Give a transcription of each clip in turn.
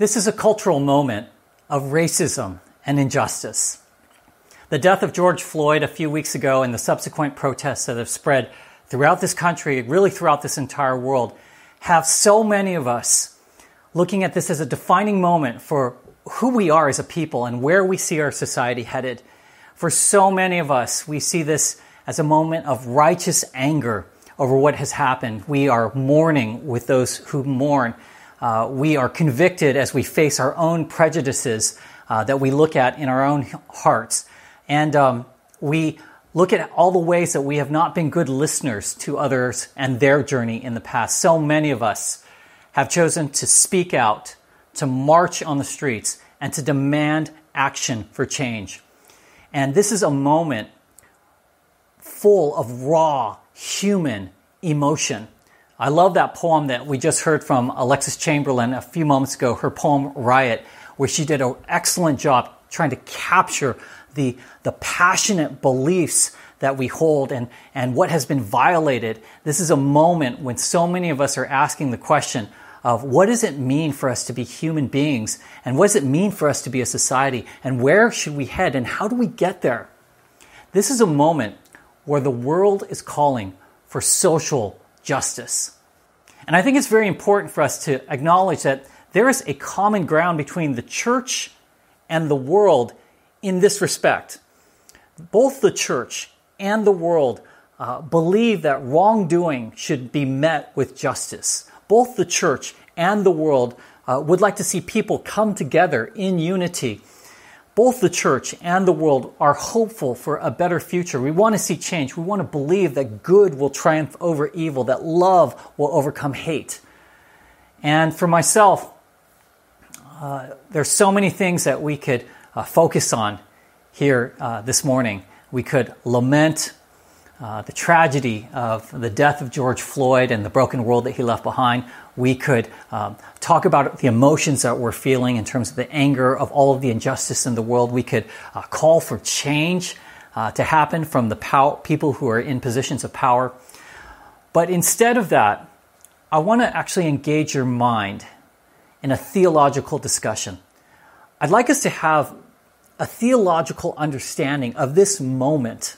This is a cultural moment of racism and injustice. The death of George Floyd a few weeks ago and the subsequent protests that have spread throughout this country, really throughout this entire world, have so many of us looking at this as a defining moment for who we are as a people and where we see our society headed. For so many of us, we see this as a moment of righteous anger over what has happened. We are mourning with those who mourn. Uh, we are convicted as we face our own prejudices uh, that we look at in our own hearts. And um, we look at all the ways that we have not been good listeners to others and their journey in the past. So many of us have chosen to speak out, to march on the streets, and to demand action for change. And this is a moment full of raw human emotion. I love that poem that we just heard from Alexis Chamberlain a few moments ago, her poem Riot, where she did an excellent job trying to capture the, the passionate beliefs that we hold and, and what has been violated. This is a moment when so many of us are asking the question of what does it mean for us to be human beings and what does it mean for us to be a society and where should we head and how do we get there? This is a moment where the world is calling for social justice. And I think it's very important for us to acknowledge that there is a common ground between the church and the world in this respect. Both the church and the world uh, believe that wrongdoing should be met with justice. Both the church and the world uh, would like to see people come together in unity both the church and the world are hopeful for a better future. We want to see change. We want to believe that good will triumph over evil, that love will overcome hate. And for myself, uh, there's so many things that we could uh, focus on here uh, this morning. We could lament uh, the tragedy of the death of George Floyd and the broken world that he left behind. We could um, talk about the emotions that we're feeling in terms of the anger of all of the injustice in the world. We could uh, call for change uh, to happen from the pow- people who are in positions of power. But instead of that, I want to actually engage your mind in a theological discussion. I'd like us to have a theological understanding of this moment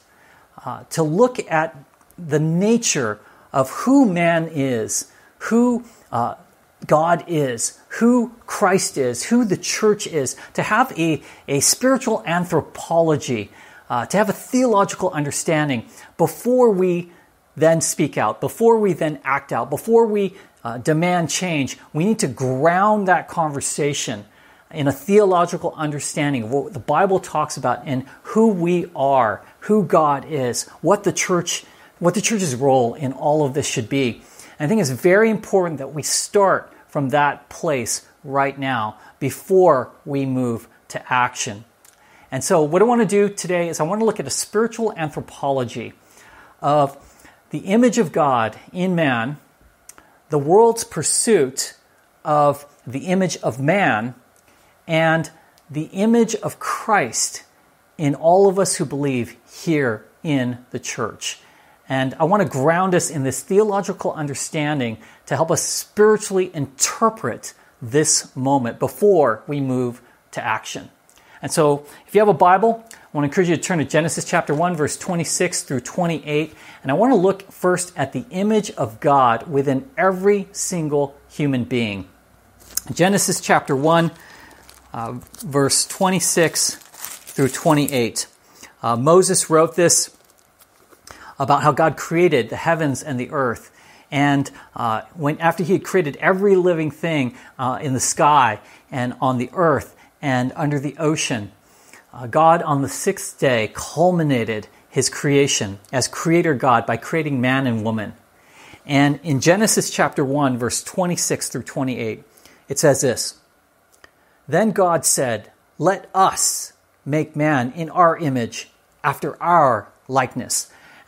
uh, to look at the nature of who man is, who uh, God is, who Christ is, who the church is, to have a, a spiritual anthropology, uh, to have a theological understanding before we then speak out, before we then act out, before we uh, demand change. We need to ground that conversation in a theological understanding of what the Bible talks about and who we are, who God is, what the church, what the church's role in all of this should be. I think it's very important that we start from that place right now before we move to action. And so, what I want to do today is I want to look at a spiritual anthropology of the image of God in man, the world's pursuit of the image of man and the image of Christ in all of us who believe here in the church. And I want to ground us in this theological understanding to help us spiritually interpret this moment before we move to action. And so, if you have a Bible, I want to encourage you to turn to Genesis chapter 1, verse 26 through 28. And I want to look first at the image of God within every single human being. Genesis chapter 1, uh, verse 26 through 28. Uh, Moses wrote this about how God created the heavens and the earth. And uh, when after he had created every living thing uh, in the sky and on the earth and under the ocean, uh, God on the sixth day culminated his creation as creator God by creating man and woman. And in Genesis chapter 1, verse 26 through 28, it says this then God said, Let us make man in our image, after our likeness,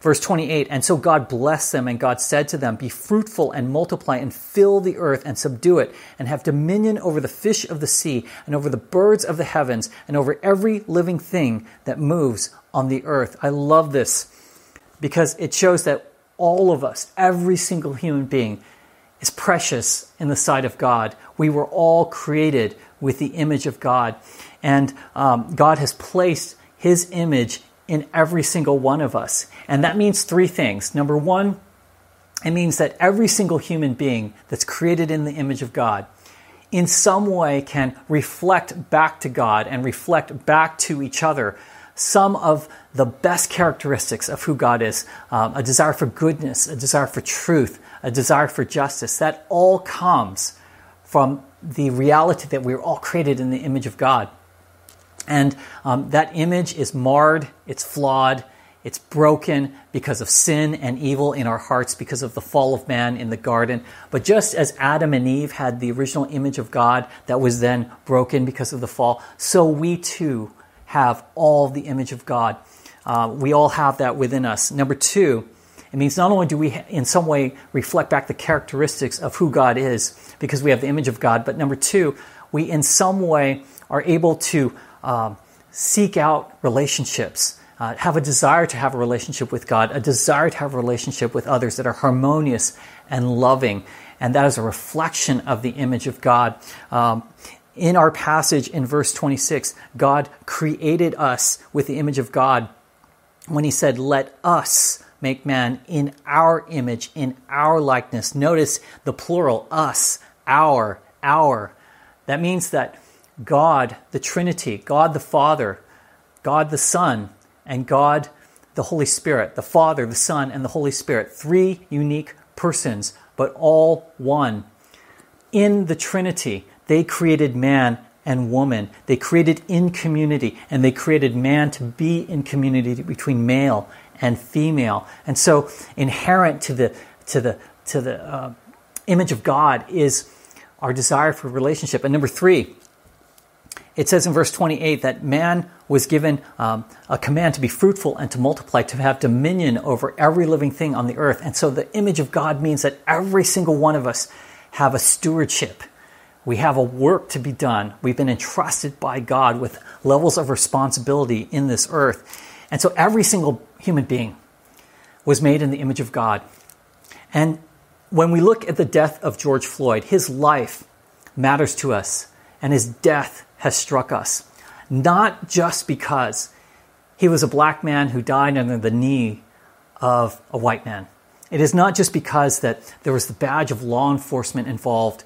Verse 28 And so God blessed them, and God said to them, Be fruitful and multiply, and fill the earth and subdue it, and have dominion over the fish of the sea, and over the birds of the heavens, and over every living thing that moves on the earth. I love this because it shows that all of us, every single human being, is precious in the sight of God. We were all created with the image of God. And um, God has placed His image in every single one of us. And that means three things. Number one, it means that every single human being that's created in the image of God in some way can reflect back to God and reflect back to each other some of the best characteristics of who God is um, a desire for goodness, a desire for truth, a desire for justice. That all comes from the reality that we're all created in the image of God. And um, that image is marred, it's flawed, it's broken because of sin and evil in our hearts, because of the fall of man in the garden. But just as Adam and Eve had the original image of God that was then broken because of the fall, so we too have all the image of God. Uh, we all have that within us. Number two, it means not only do we in some way reflect back the characteristics of who God is, because we have the image of God, but number two, we in some way are able to um, seek out relationships, uh, have a desire to have a relationship with God, a desire to have a relationship with others that are harmonious and loving. And that is a reflection of the image of God. Um, in our passage in verse 26, God created us with the image of God when He said, Let us make man in our image, in our likeness. Notice the plural, us, our, our. That means that God, the Trinity, God the Father, God the Son, and God the Holy Spirit, the Father, the Son, and the Holy Spirit, three unique persons, but all one. In the Trinity, they created man and woman. They created in community, and they created man to be in community between male and female. And so, inherent to the to the to the uh, image of God is our desire for relationship. And number three, it says in verse 28 that man was given um, a command to be fruitful and to multiply, to have dominion over every living thing on the earth. And so the image of God means that every single one of us have a stewardship. We have a work to be done. We've been entrusted by God with levels of responsibility in this earth. And so every single human being was made in the image of God. And when we look at the death of George Floyd, his life matters to us, and his death has struck us. Not just because he was a black man who died under the knee of a white man. It is not just because that there was the badge of law enforcement involved,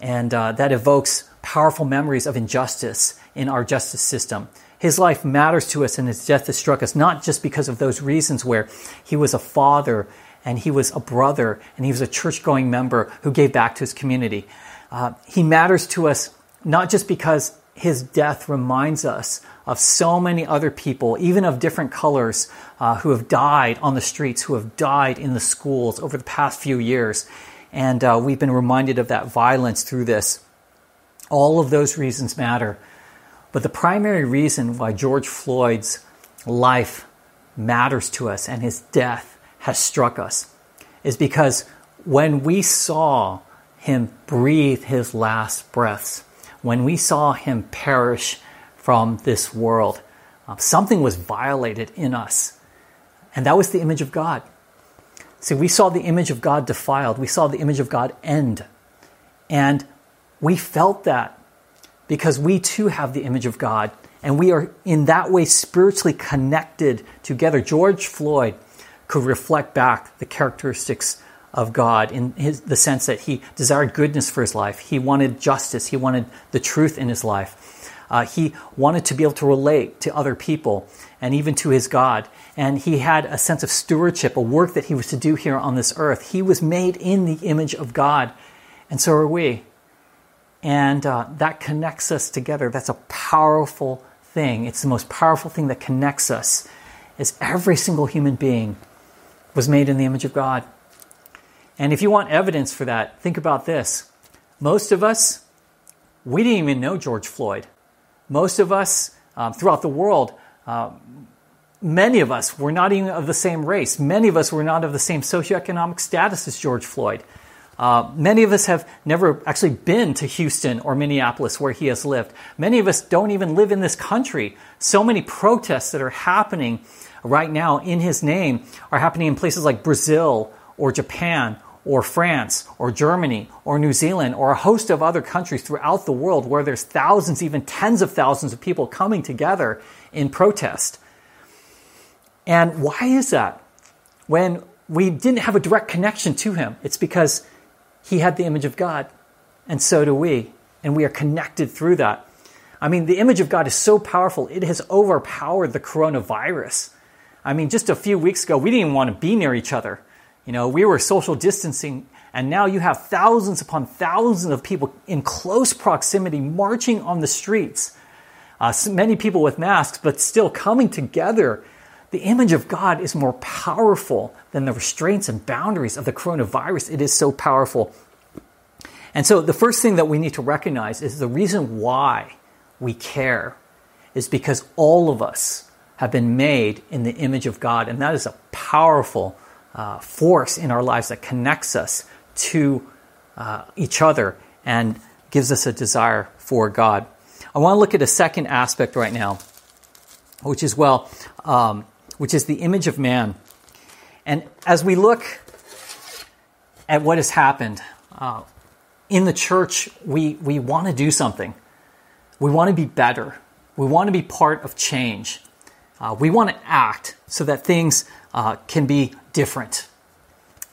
and uh, that evokes powerful memories of injustice in our justice system. His life matters to us, and his death has struck us not just because of those reasons where he was a father and he was a brother and he was a church going member who gave back to his community. Uh, he matters to us not just because his death reminds us of so many other people, even of different colors, uh, who have died on the streets, who have died in the schools over the past few years. And uh, we've been reminded of that violence through this. All of those reasons matter. But the primary reason why George Floyd's life matters to us and his death has struck us is because when we saw him breathe his last breaths, when we saw him perish from this world, uh, something was violated in us. And that was the image of God. See, we saw the image of God defiled, we saw the image of God end. And we felt that because we too have the image of God and we are in that way spiritually connected together. George Floyd could reflect back the characteristics of God in his, the sense that he desired goodness for his life. He wanted justice. He wanted the truth in his life. Uh, he wanted to be able to relate to other people and even to his God. And he had a sense of stewardship, a work that he was to do here on this earth. He was made in the image of God, and so are we. And uh, that connects us together. That's a powerful thing. It's the most powerful thing that connects us. Is every single human being was made in the image of God. And if you want evidence for that, think about this. Most of us, we didn't even know George Floyd. Most of us um, throughout the world, uh, many of us were not even of the same race. Many of us were not of the same socioeconomic status as George Floyd. Uh, many of us have never actually been to Houston or Minneapolis where he has lived. Many of us don't even live in this country. So many protests that are happening right now in his name are happening in places like Brazil or Japan or France or Germany or New Zealand or a host of other countries throughout the world where there's thousands, even tens of thousands of people coming together in protest. And why is that? When we didn't have a direct connection to him, it's because he had the image of God, and so do we, and we are connected through that. I mean, the image of God is so powerful, it has overpowered the coronavirus. I mean, just a few weeks ago, we didn't even want to be near each other. You know, we were social distancing, and now you have thousands upon thousands of people in close proximity marching on the streets. Uh, many people with masks, but still coming together. The image of God is more powerful than the restraints and boundaries of the coronavirus. It is so powerful. And so, the first thing that we need to recognize is the reason why we care is because all of us have been made in the image of God, and that is a powerful uh, force in our lives that connects us to uh, each other and gives us a desire for God. I want to look at a second aspect right now, which is well, um, which is the image of man. And as we look at what has happened uh, in the church, we we want to do something. We want to be better. We want to be part of change. Uh, we want to act so that things uh, can be different.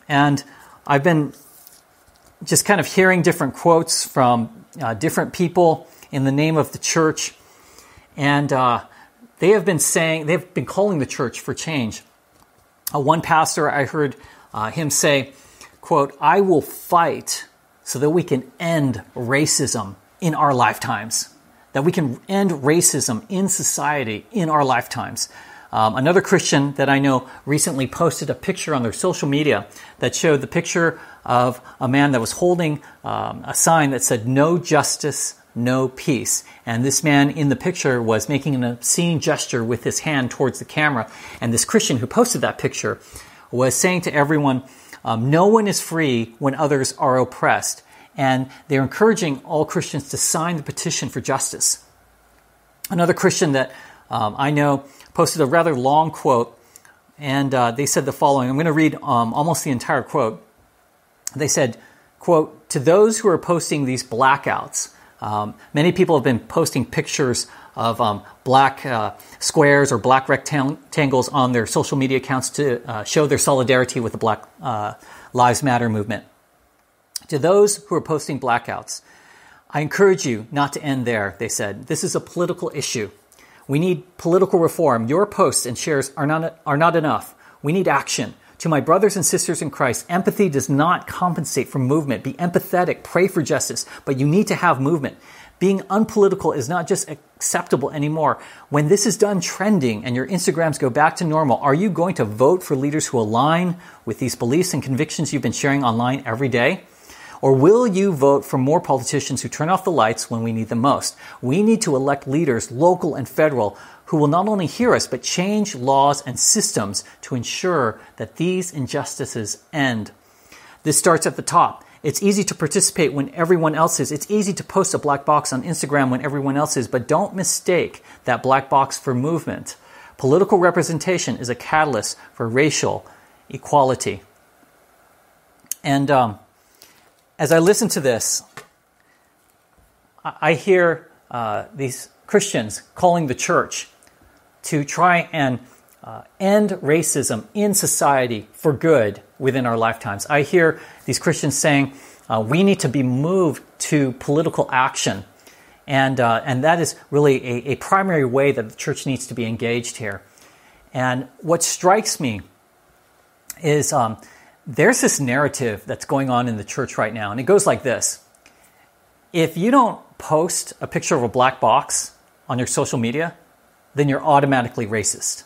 And I've been just kind of hearing different quotes from uh, different people in the name of the church. And uh, they have been saying, they've been calling the church for change. Uh, one pastor, I heard uh, him say, quote, I will fight so that we can end racism in our lifetimes, that we can end racism in society in our lifetimes. Um, another Christian that I know recently posted a picture on their social media that showed the picture of a man that was holding um, a sign that said, No justice, no peace. And this man in the picture was making an obscene gesture with his hand towards the camera. And this Christian who posted that picture was saying to everyone, um, No one is free when others are oppressed. And they're encouraging all Christians to sign the petition for justice. Another Christian that um, I know posted a rather long quote, and uh, they said the following. I'm going to read um, almost the entire quote. They said, quote, to those who are posting these blackouts, um, many people have been posting pictures of um, black uh, squares or black rectangles on their social media accounts to uh, show their solidarity with the Black uh, Lives Matter movement. To those who are posting blackouts, I encourage you not to end there, they said. This is a political issue. We need political reform. Your posts and shares are not, are not enough. We need action. To my brothers and sisters in Christ, empathy does not compensate for movement. Be empathetic, pray for justice, but you need to have movement. Being unpolitical is not just acceptable anymore. When this is done trending and your Instagrams go back to normal, are you going to vote for leaders who align with these beliefs and convictions you've been sharing online every day? Or will you vote for more politicians who turn off the lights when we need them most? We need to elect leaders, local and federal, who will not only hear us, but change laws and systems to ensure that these injustices end. This starts at the top. It's easy to participate when everyone else is. It's easy to post a black box on Instagram when everyone else is, but don't mistake that black box for movement. Political representation is a catalyst for racial equality. And um, as I listen to this, I hear uh, these Christians calling the church to try and uh, end racism in society for good within our lifetimes. I hear these Christians saying uh, we need to be moved to political action. And, uh, and that is really a, a primary way that the church needs to be engaged here. And what strikes me is um, there's this narrative that's going on in the church right now, and it goes like this If you don't post a picture of a black box on your social media, then you're automatically racist.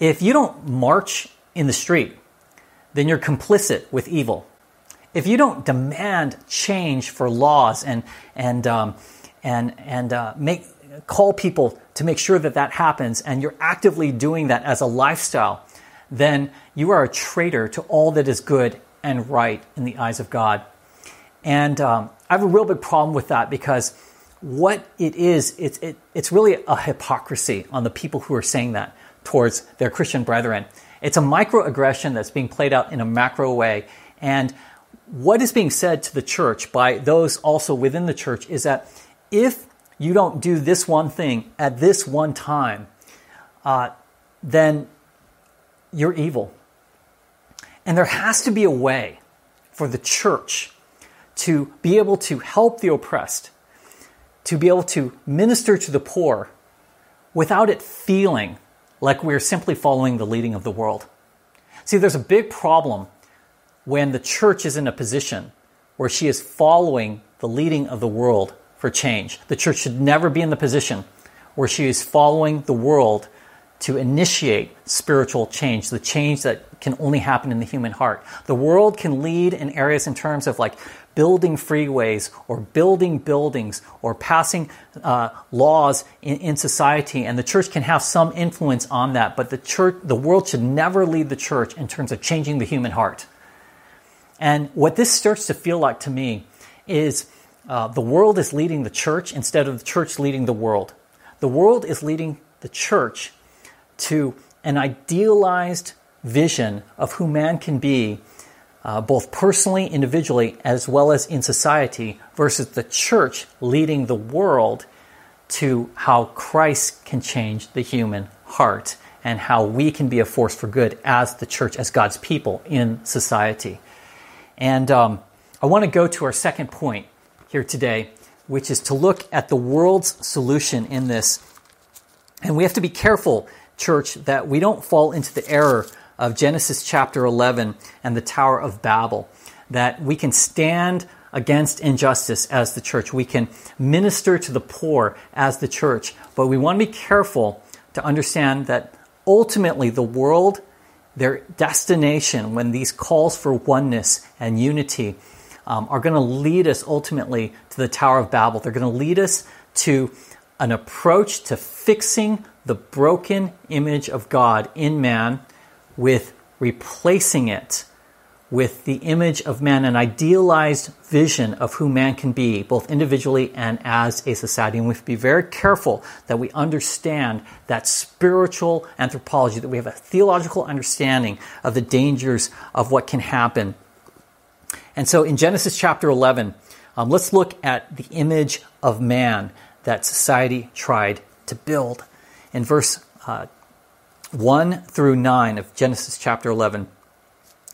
If you don't march in the street, then you're complicit with evil. If you don't demand change for laws and, and, um, and, and uh, make call people to make sure that that happens, and you're actively doing that as a lifestyle, then you are a traitor to all that is good and right in the eyes of God. And um, I have a real big problem with that because what it is, it's, it, it's really a hypocrisy on the people who are saying that towards their Christian brethren. It's a microaggression that's being played out in a macro way. And what is being said to the church by those also within the church is that if you don't do this one thing at this one time, uh, then you're evil. And there has to be a way for the church to be able to help the oppressed, to be able to minister to the poor without it feeling like we're simply following the leading of the world. See, there's a big problem when the church is in a position where she is following the leading of the world for change. The church should never be in the position where she is following the world to initiate spiritual change, the change that can only happen in the human heart. The world can lead in areas in terms of like building freeways or building buildings or passing uh, laws in, in society, and the church can have some influence on that. But the church, the world should never lead the church in terms of changing the human heart. And what this starts to feel like to me is uh, the world is leading the church instead of the church leading the world. The world is leading the church to an idealized vision of who man can be, uh, both personally, individually, as well as in society, versus the church leading the world to how Christ can change the human heart and how we can be a force for good as the church, as God's people in society. And um, I want to go to our second point here today, which is to look at the world's solution in this. And we have to be careful church, that we don't fall into the error of Genesis chapter 11 and the Tower of Babel, that we can stand against injustice as the church. We can minister to the poor as the church, but we want to be careful to understand that ultimately the world, their destination, when these calls for oneness and unity um, are going to lead us ultimately to the Tower of Babel. They're going to lead us to an approach to fixing the broken image of God in man with replacing it with the image of man, an idealized vision of who man can be, both individually and as a society. And we have to be very careful that we understand that spiritual anthropology, that we have a theological understanding of the dangers of what can happen. And so in Genesis chapter 11, um, let's look at the image of man that society tried to build in verse uh, 1 through 9 of Genesis chapter 11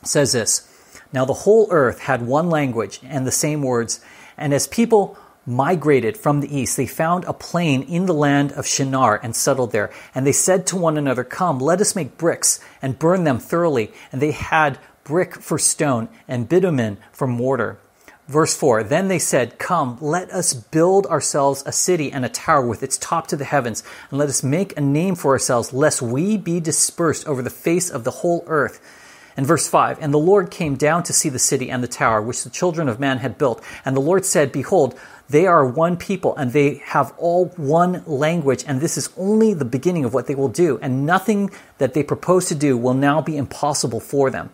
says this Now the whole earth had one language and the same words, and as people migrated from the east, they found a plain in the land of Shinar and settled there. And they said to one another, Come, let us make bricks and burn them thoroughly. And they had brick for stone and bitumen for mortar. Verse 4 Then they said, Come, let us build ourselves a city and a tower with its top to the heavens, and let us make a name for ourselves, lest we be dispersed over the face of the whole earth. And verse 5 And the Lord came down to see the city and the tower which the children of man had built. And the Lord said, Behold, they are one people, and they have all one language, and this is only the beginning of what they will do, and nothing that they propose to do will now be impossible for them.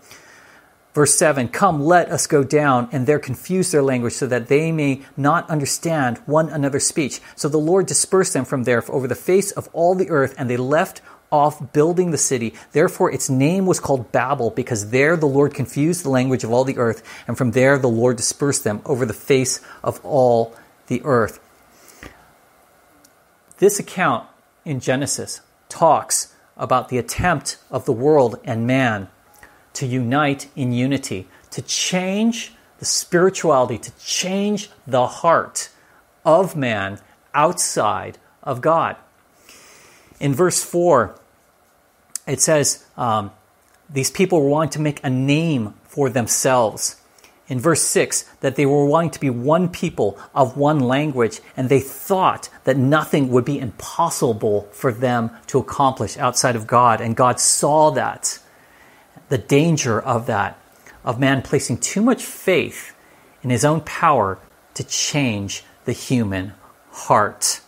Verse 7 Come, let us go down, and there confuse their language, so that they may not understand one another's speech. So the Lord dispersed them from there over the face of all the earth, and they left off building the city. Therefore, its name was called Babel, because there the Lord confused the language of all the earth, and from there the Lord dispersed them over the face of all the earth. This account in Genesis talks about the attempt of the world and man to unite in unity, to change the spirituality, to change the heart of man outside of God. In verse 4, it says, um, These people were wanting to make a name for themselves. In verse 6, that they were wanting to be one people of one language, and they thought that nothing would be impossible for them to accomplish outside of God. And God saw that the danger of that, of man placing too much faith in his own power to change the human heart.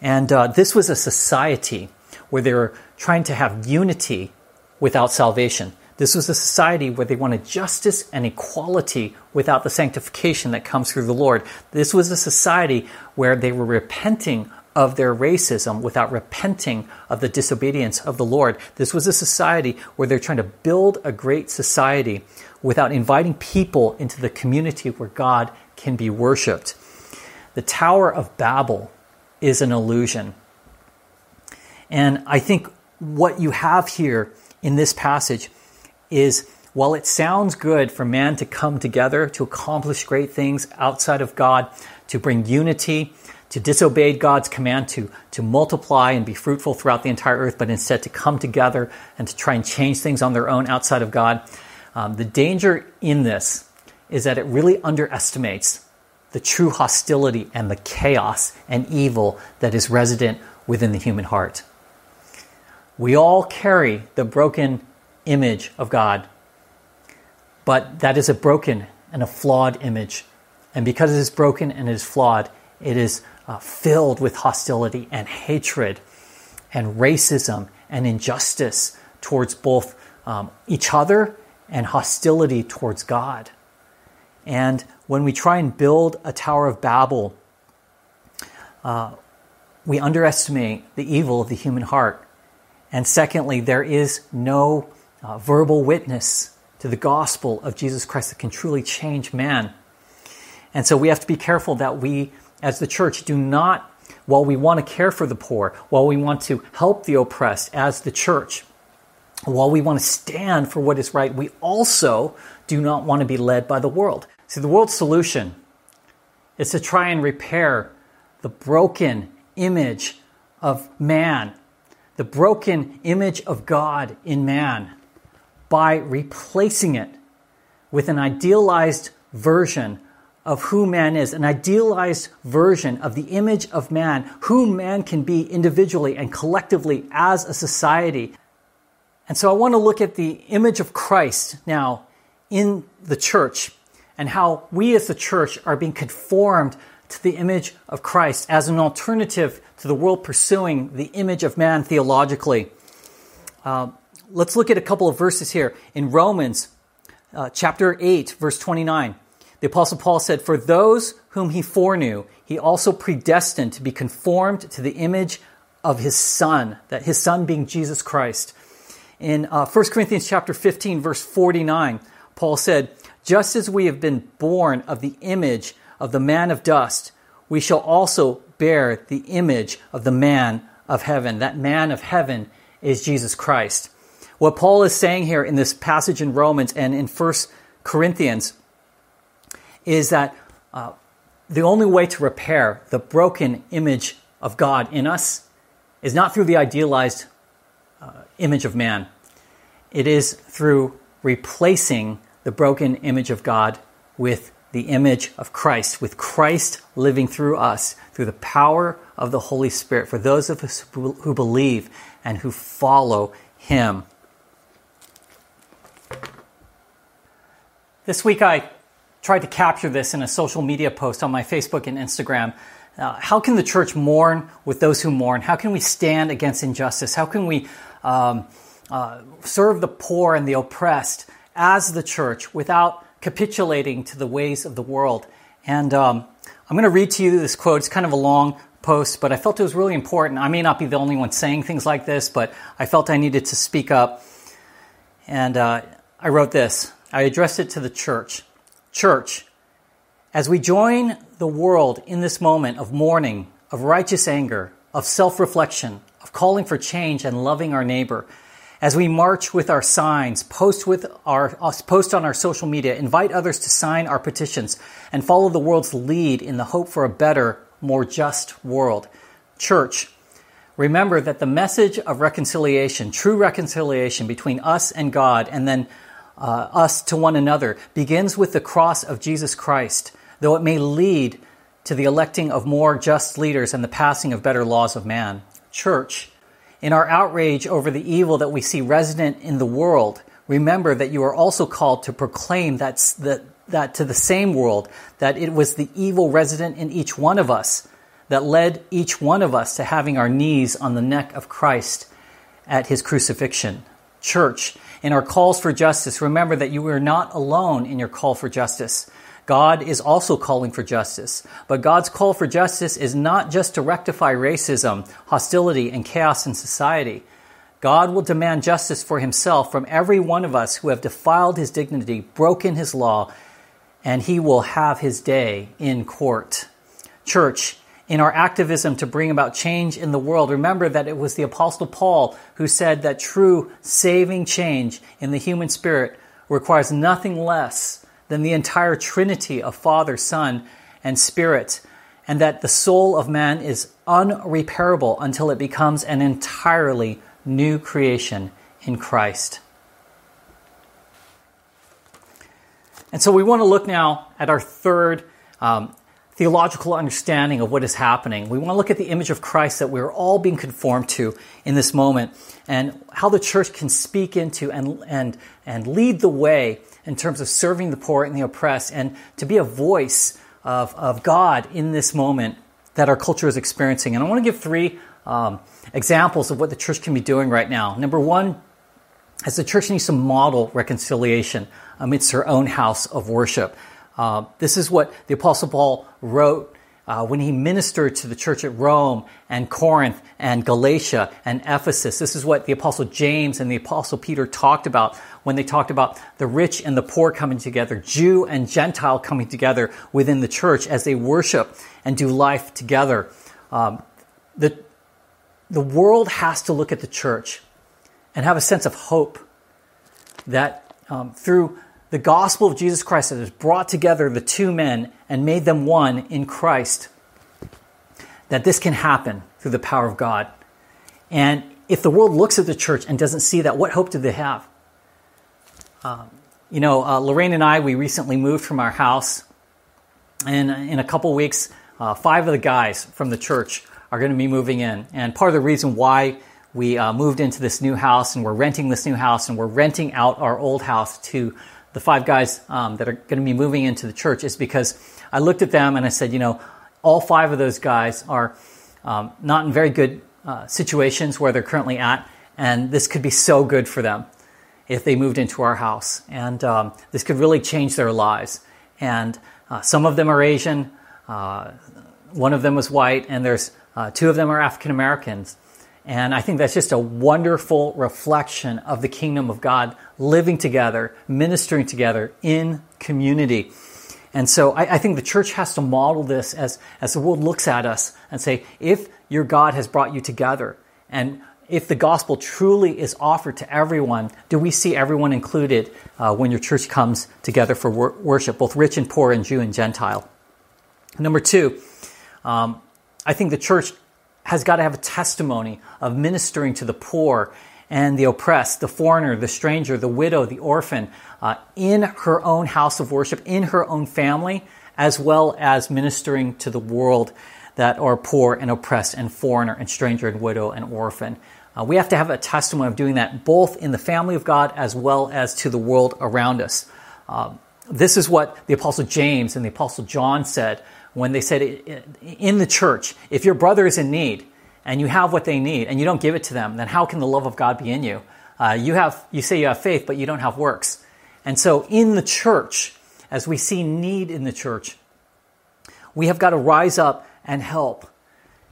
And uh, this was a society where they were trying to have unity without salvation. This was a society where they wanted justice and equality without the sanctification that comes through the Lord. This was a society where they were repenting of their racism without repenting of the disobedience of the Lord. This was a society where they're trying to build a great society without inviting people into the community where God can be worshiped. The Tower of Babel is an illusion. And I think what you have here in this passage is while it sounds good for man to come together to accomplish great things outside of God, to bring unity, to disobey God's command to, to multiply and be fruitful throughout the entire earth, but instead to come together and to try and change things on their own outside of God. Um, the danger in this is that it really underestimates the true hostility and the chaos and evil that is resident within the human heart. We all carry the broken image of God. But that is a broken and a flawed image. And because it is broken and it is flawed, it is uh, filled with hostility and hatred and racism and injustice towards both um, each other and hostility towards God. And when we try and build a Tower of Babel, uh, we underestimate the evil of the human heart. And secondly, there is no uh, verbal witness to the gospel of Jesus Christ that can truly change man. And so we have to be careful that we, as the church, do not, while we want to care for the poor, while we want to help the oppressed as the church, while we want to stand for what is right, we also do not want to be led by the world. See, the world's solution is to try and repair the broken image of man, the broken image of God in man by replacing it with an idealized version of who man is, an idealized version of the image of man, who man can be individually and collectively as a society. And so I want to look at the image of Christ now in the church and how we as the church are being conformed to the image of Christ as an alternative to the world pursuing the image of man theologically. Uh, let's look at a couple of verses here. In Romans uh, chapter 8, verse 29, the Apostle Paul said, For those whom he foreknew, he also predestined to be conformed to the image of his Son, that his Son being Jesus Christ. In uh, 1 Corinthians chapter 15, verse 49, Paul said, Just as we have been born of the image of the man of dust, we shall also bear the image of the man of heaven. That man of heaven is Jesus Christ. What Paul is saying here in this passage in Romans and in 1 Corinthians is that uh, the only way to repair the broken image of God in us is not through the idealized uh, image of man, it is through replacing the broken image of God with the image of Christ, with Christ living through us through the power of the Holy Spirit for those of us who believe and who follow Him. This week I tried to capture this in a social media post on my Facebook and Instagram. Uh, how can the church mourn with those who mourn? How can we stand against injustice? How can we um, uh, serve the poor and the oppressed as the church without capitulating to the ways of the world? And um, I'm going to read to you this quote. It's kind of a long post, but I felt it was really important. I may not be the only one saying things like this, but I felt I needed to speak up. And uh, I wrote this I addressed it to the church. Church, as we join the world in this moment of mourning, of righteous anger, of self reflection, of calling for change and loving our neighbor, as we march with our signs, post with our uh, post on our social media, invite others to sign our petitions, and follow the world's lead in the hope for a better, more just world. Church, remember that the message of reconciliation, true reconciliation between us and God, and then uh, us to one another begins with the cross of Jesus Christ, though it may lead to the electing of more just leaders and the passing of better laws of man. Church, in our outrage over the evil that we see resident in the world, remember that you are also called to proclaim that, that, that to the same world that it was the evil resident in each one of us that led each one of us to having our knees on the neck of Christ at his crucifixion. Church, in our calls for justice, remember that you are not alone in your call for justice. God is also calling for justice. But God's call for justice is not just to rectify racism, hostility, and chaos in society. God will demand justice for himself from every one of us who have defiled his dignity, broken his law, and he will have his day in court. Church, in our activism to bring about change in the world, remember that it was the Apostle Paul who said that true saving change in the human spirit requires nothing less than the entire Trinity of Father, Son, and Spirit, and that the soul of man is unrepairable until it becomes an entirely new creation in Christ. And so we want to look now at our third um, theological understanding of what is happening. We want to look at the image of Christ that we're all being conformed to in this moment and how the church can speak into and, and, and lead the way in terms of serving the poor and the oppressed and to be a voice of, of God in this moment that our culture is experiencing. And I want to give three um, examples of what the church can be doing right now. Number one, as the church needs to model reconciliation amidst her own house of worship. Uh, this is what the Apostle Paul wrote uh, when he ministered to the church at Rome and Corinth and Galatia and Ephesus. This is what the Apostle James and the Apostle Peter talked about when they talked about the rich and the poor coming together, Jew and Gentile coming together within the church as they worship and do life together. Um, the, the world has to look at the church and have a sense of hope that um, through the gospel of Jesus Christ that has brought together the two men and made them one in Christ, that this can happen through the power of God. And if the world looks at the church and doesn't see that, what hope do they have? Um, you know, uh, Lorraine and I, we recently moved from our house, and in a couple weeks, uh, five of the guys from the church are going to be moving in. And part of the reason why we uh, moved into this new house and we're renting this new house and we're renting out our old house to the five guys um, that are going to be moving into the church is because I looked at them and I said, you know, all five of those guys are um, not in very good uh, situations where they're currently at, and this could be so good for them if they moved into our house. And um, this could really change their lives. And uh, some of them are Asian, uh, one of them was white, and there's uh, two of them are African Americans. And I think that's just a wonderful reflection of the kingdom of God living together, ministering together in community. And so I, I, think the church has to model this as, as the world looks at us and say, if your God has brought you together, and if the gospel truly is offered to everyone, do we see everyone included uh, when your church comes together for wor- worship, both rich and poor, and Jew and Gentile? Number two, um, I think the church has got to have a testimony of ministering to the poor and the oppressed, the foreigner, the stranger, the widow, the orphan, uh, in her own house of worship, in her own family, as well as ministering to the world that are poor and oppressed and foreigner and stranger and widow and orphan. Uh, we have to have a testimony of doing that both in the family of God as well as to the world around us. Um, this is what the Apostle James and the Apostle John said when they said in the church, if your brother is in need and you have what they need and you don't give it to them, then how can the love of God be in you? Uh, you have, you say you have faith, but you don't have works. And so in the church, as we see need in the church, we have got to rise up and help.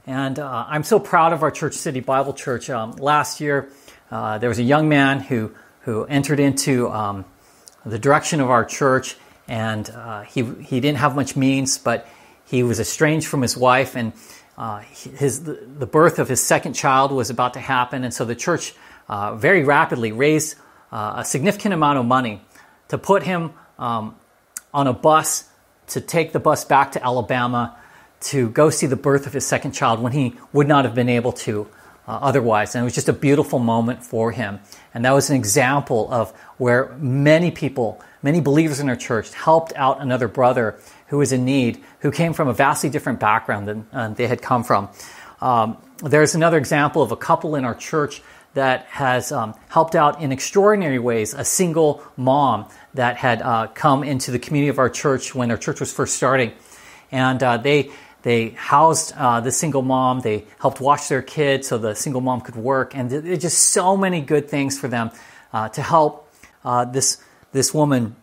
And uh, I'm so proud of our Church City Bible Church. Um, last year, uh, there was a young man who, who entered into um, the direction of our church, and uh, he, he didn't have much means, but he was estranged from his wife, and uh, his, the, birth of his second child was about to happen. And so the church uh, very rapidly raised uh, a significant amount of money to put him um, on a bus to take the bus back to Alabama to go see the birth of his second child when he would not have been able to uh, otherwise. And it was just a beautiful moment for him. And that was an example of where many people, many believers in our church helped out another brother who was in need, who came from a vastly different background than uh, they had come from. Um, there's another example of a couple in our church that has um, helped out in extraordinary ways a single mom that had uh, come into the community of our church when our church was first starting. And uh, they they housed uh, the single mom. They helped watch their kids so the single mom could work. And there's just so many good things for them uh, to help uh, this, this woman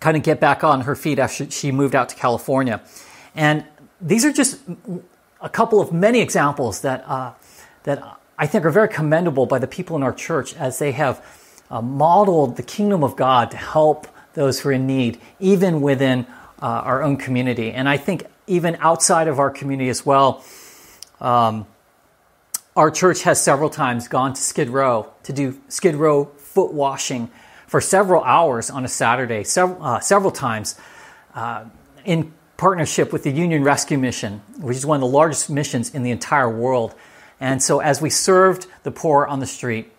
kind of get back on her feet after she moved out to California. And these are just a couple of many examples that, uh, that I think are very commendable by the people in our church as they have uh, modeled the kingdom of God to help those who are in need, even within uh, our own community. And I think even outside of our community as well. Um, our church has several times gone to Skid Row to do Skid Row foot washing for several hours on a Saturday, several, uh, several times uh, in partnership with the Union Rescue Mission, which is one of the largest missions in the entire world. And so, as we served the poor on the street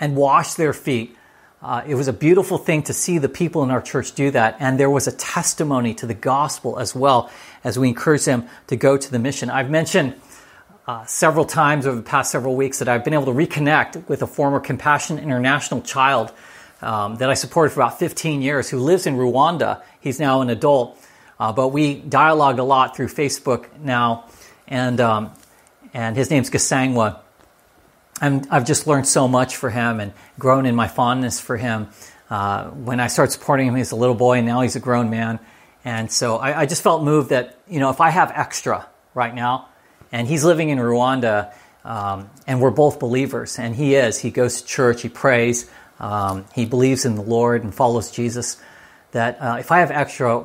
and washed their feet, uh, it was a beautiful thing to see the people in our church do that. And there was a testimony to the gospel as well as we encourage them to go to the mission. I've mentioned uh, several times over the past several weeks that I've been able to reconnect with a former Compassion International child um, that I supported for about 15 years who lives in Rwanda. He's now an adult. Uh, but we dialogued a lot through Facebook now. And, um, and his name's Gasangwa. And I've just learned so much for him and grown in my fondness for him. Uh, when I started supporting him, he was a little boy, and now he's a grown man. And so I, I, just felt moved that, you know, if I have extra right now, and he's living in Rwanda, um, and we're both believers, and he is. He goes to church, he prays, um, he believes in the Lord and follows Jesus. That uh, if I have extra,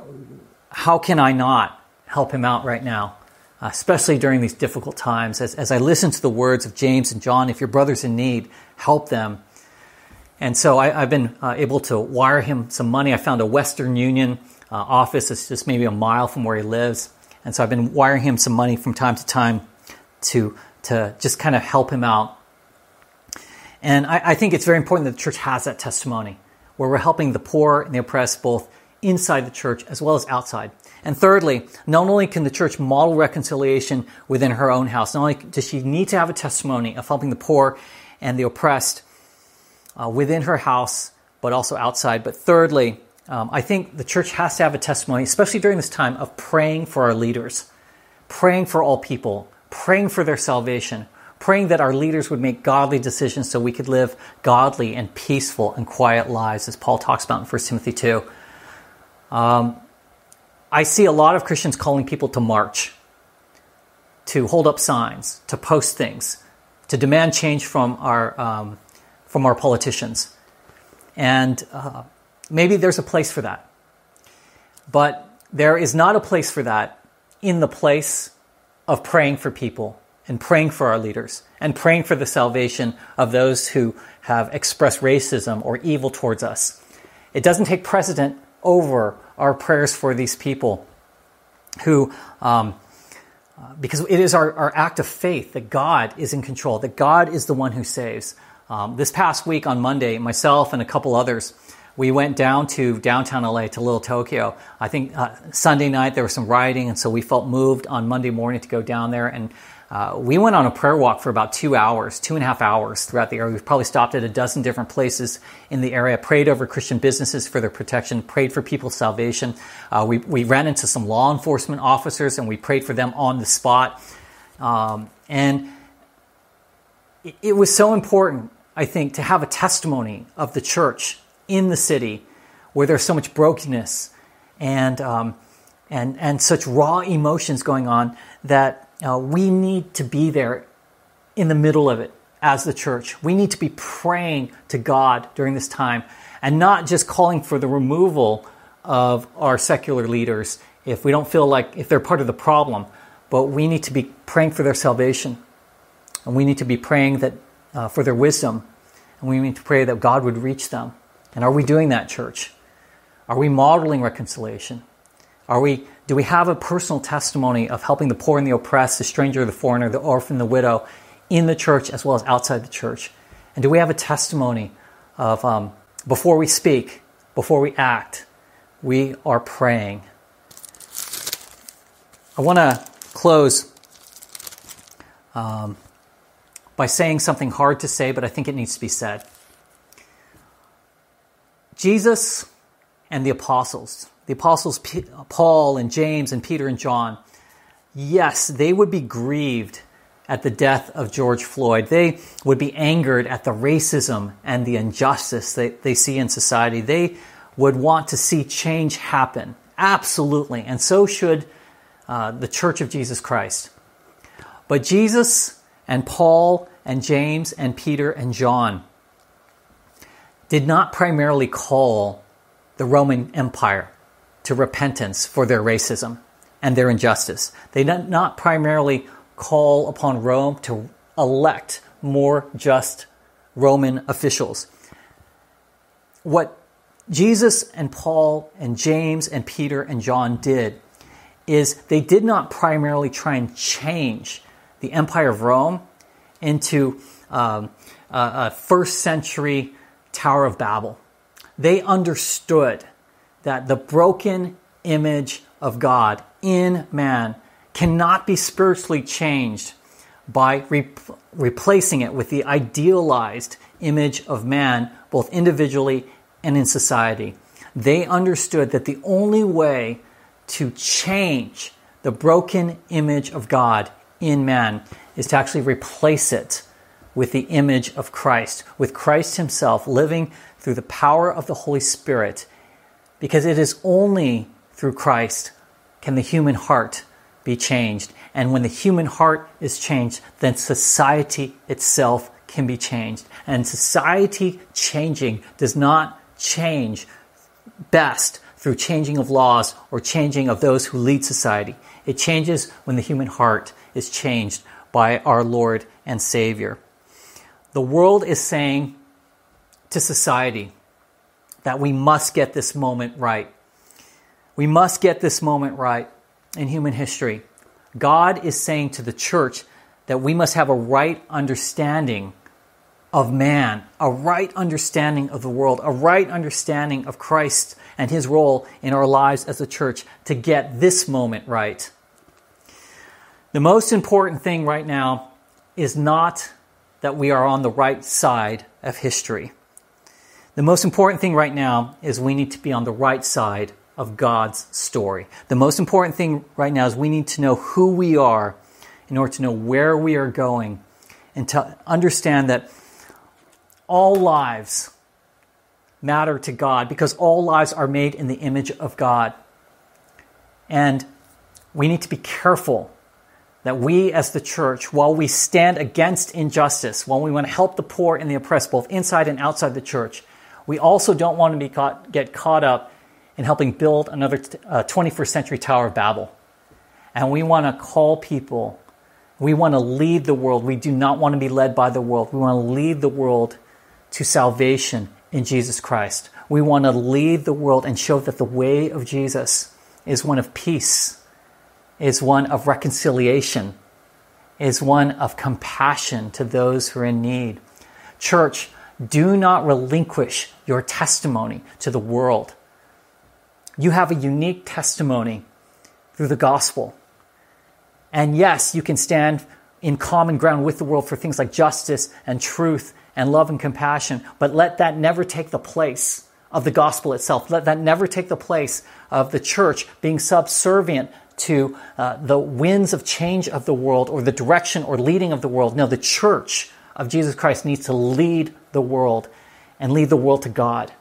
how can I not help him out right now? Especially during these difficult times. As, as I listen to the words of James and John, if your brother's in need, help them. And so I, have been uh, able to wire him some money. I found a Western Union uh, office that's just maybe a mile from where he lives. And so I've been wiring him some money from time to time to, to just kind of help him out. And I, I think it's very important that the church has that testimony where we're helping the poor and the oppressed both inside the church as well as outside. And thirdly, not only can the church model reconciliation within her own house, not only does she need to have a testimony of helping the poor and the oppressed uh, within her house, but also outside. But thirdly, um, I think the church has to have a testimony, especially during this time, of praying for our leaders, praying for all people, praying for their salvation, praying that our leaders would make godly decisions so we could live godly and peaceful and quiet lives, as Paul talks about in 1 Timothy 2. Um, I see a lot of Christians calling people to march, to hold up signs, to post things, to demand change from our, um, from our politicians. And uh, maybe there's a place for that. But there is not a place for that in the place of praying for people and praying for our leaders and praying for the salvation of those who have expressed racism or evil towards us. It doesn't take precedent over our prayers for these people who, um, uh, because it is our, our act of faith that God is in control, that God is the one who saves. Um, this past week on Monday, myself and a couple others, we went down to downtown LA to Little Tokyo. I think uh, Sunday night there was some rioting, and so we felt moved on Monday morning to go down there and uh, we went on a prayer walk for about two hours, two and a half hours throughout the area. We've probably stopped at a dozen different places in the area, prayed over Christian businesses for their protection, prayed for people's salvation. Uh, we, we ran into some law enforcement officers and we prayed for them on the spot. Um, and it, it was so important, I think, to have a testimony of the church in the city where there's so much brokenness and, um, and, and such raw emotions going on that uh, we need to be there in the middle of it as the church. We need to be praying to God during this time and not just calling for the removal of our secular leaders if we don't feel like if they're part of the problem, but we need to be praying for their salvation. And we need to be praying that uh, for their wisdom. And we need to pray that God would reach them. And are we doing that, church? Are we modeling reconciliation? Are we do we have a personal testimony of helping the poor and the oppressed, the stranger, the foreigner, the orphan, the widow in the church as well as outside the church? And do we have a testimony of um, before we speak, before we act, we are praying? I want to close um, by saying something hard to say, but I think it needs to be said. Jesus and the apostles the apostles Paul and James and Peter and John yes, they would be grieved at the death of George Floyd. They would be angered at the racism and the injustice that they see in society. They would want to see change happen. Absolutely. And so should uh, the Church of Jesus Christ. But Jesus and Paul and James and Peter and John did not primarily call the Roman Empire to repentance for their racism and their injustice. They did not primarily call upon Rome to elect more just Roman officials. What Jesus and Paul and James and Peter and John did is they did not primarily try and change the Empire of Rome into um, a, a first century Tower of Babel. They understood that the broken image of God in man cannot be spiritually changed by re- replacing it with the idealized image of man, both individually and in society. They understood that the only way to change the broken image of God in man is to actually replace it with the image of Christ, with Christ Himself living through the power of the Holy Spirit, because it is only through Christ can the human heart be changed. And when the human heart is changed, then society itself can be changed. And society changing does not change best through changing of laws or changing of those who lead society. It changes when the human heart is changed by our Lord and Savior. The world is saying to society that we must get this moment right. We must get this moment right in human history. God is saying to the church that we must have a right understanding of man, a right understanding of the world, a right understanding of Christ and his role in our lives as a church to get this moment right. The most important thing right now is not that we are on the right side of history. The most important thing right now is we need to be on the right side of God's story. The most important thing right now is we need to know who we are in order to know where we are going and to understand that all lives matter to God because all lives are made in the image of God. And we need to be careful that we as the church, while we stand against injustice, while we want to help the poor and the oppressed, both inside and outside the church, we also don't want to be caught, get caught up in helping build another uh, 21st century Tower of Babel. And we want to call people, we want to lead the world. We do not want to be led by the world. We want to lead the world to salvation in Jesus Christ. We want to lead the world and show that the way of Jesus is one of peace, is one of reconciliation, is one of compassion to those who are in need. Church, do not relinquish your testimony to the world. You have a unique testimony through the gospel. And yes, you can stand in common ground with the world for things like justice and truth and love and compassion, but let that never take the place of the gospel itself. Let that never take the place of the church being subservient to uh, the winds of change of the world or the direction or leading of the world. No, the church of Jesus Christ needs to lead the world and lead the world to God.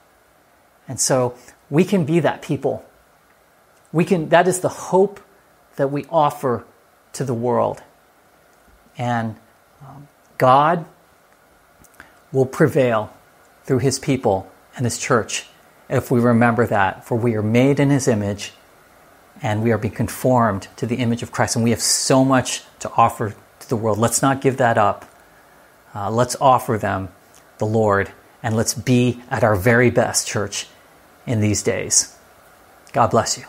And so we can be that people. We can, that is the hope that we offer to the world. And um, God will prevail through his people and his church if we remember that. For we are made in his image and we are being conformed to the image of Christ. And we have so much to offer to the world. Let's not give that up. Uh, let's offer them the Lord and let's be at our very best, church in these days. God bless you.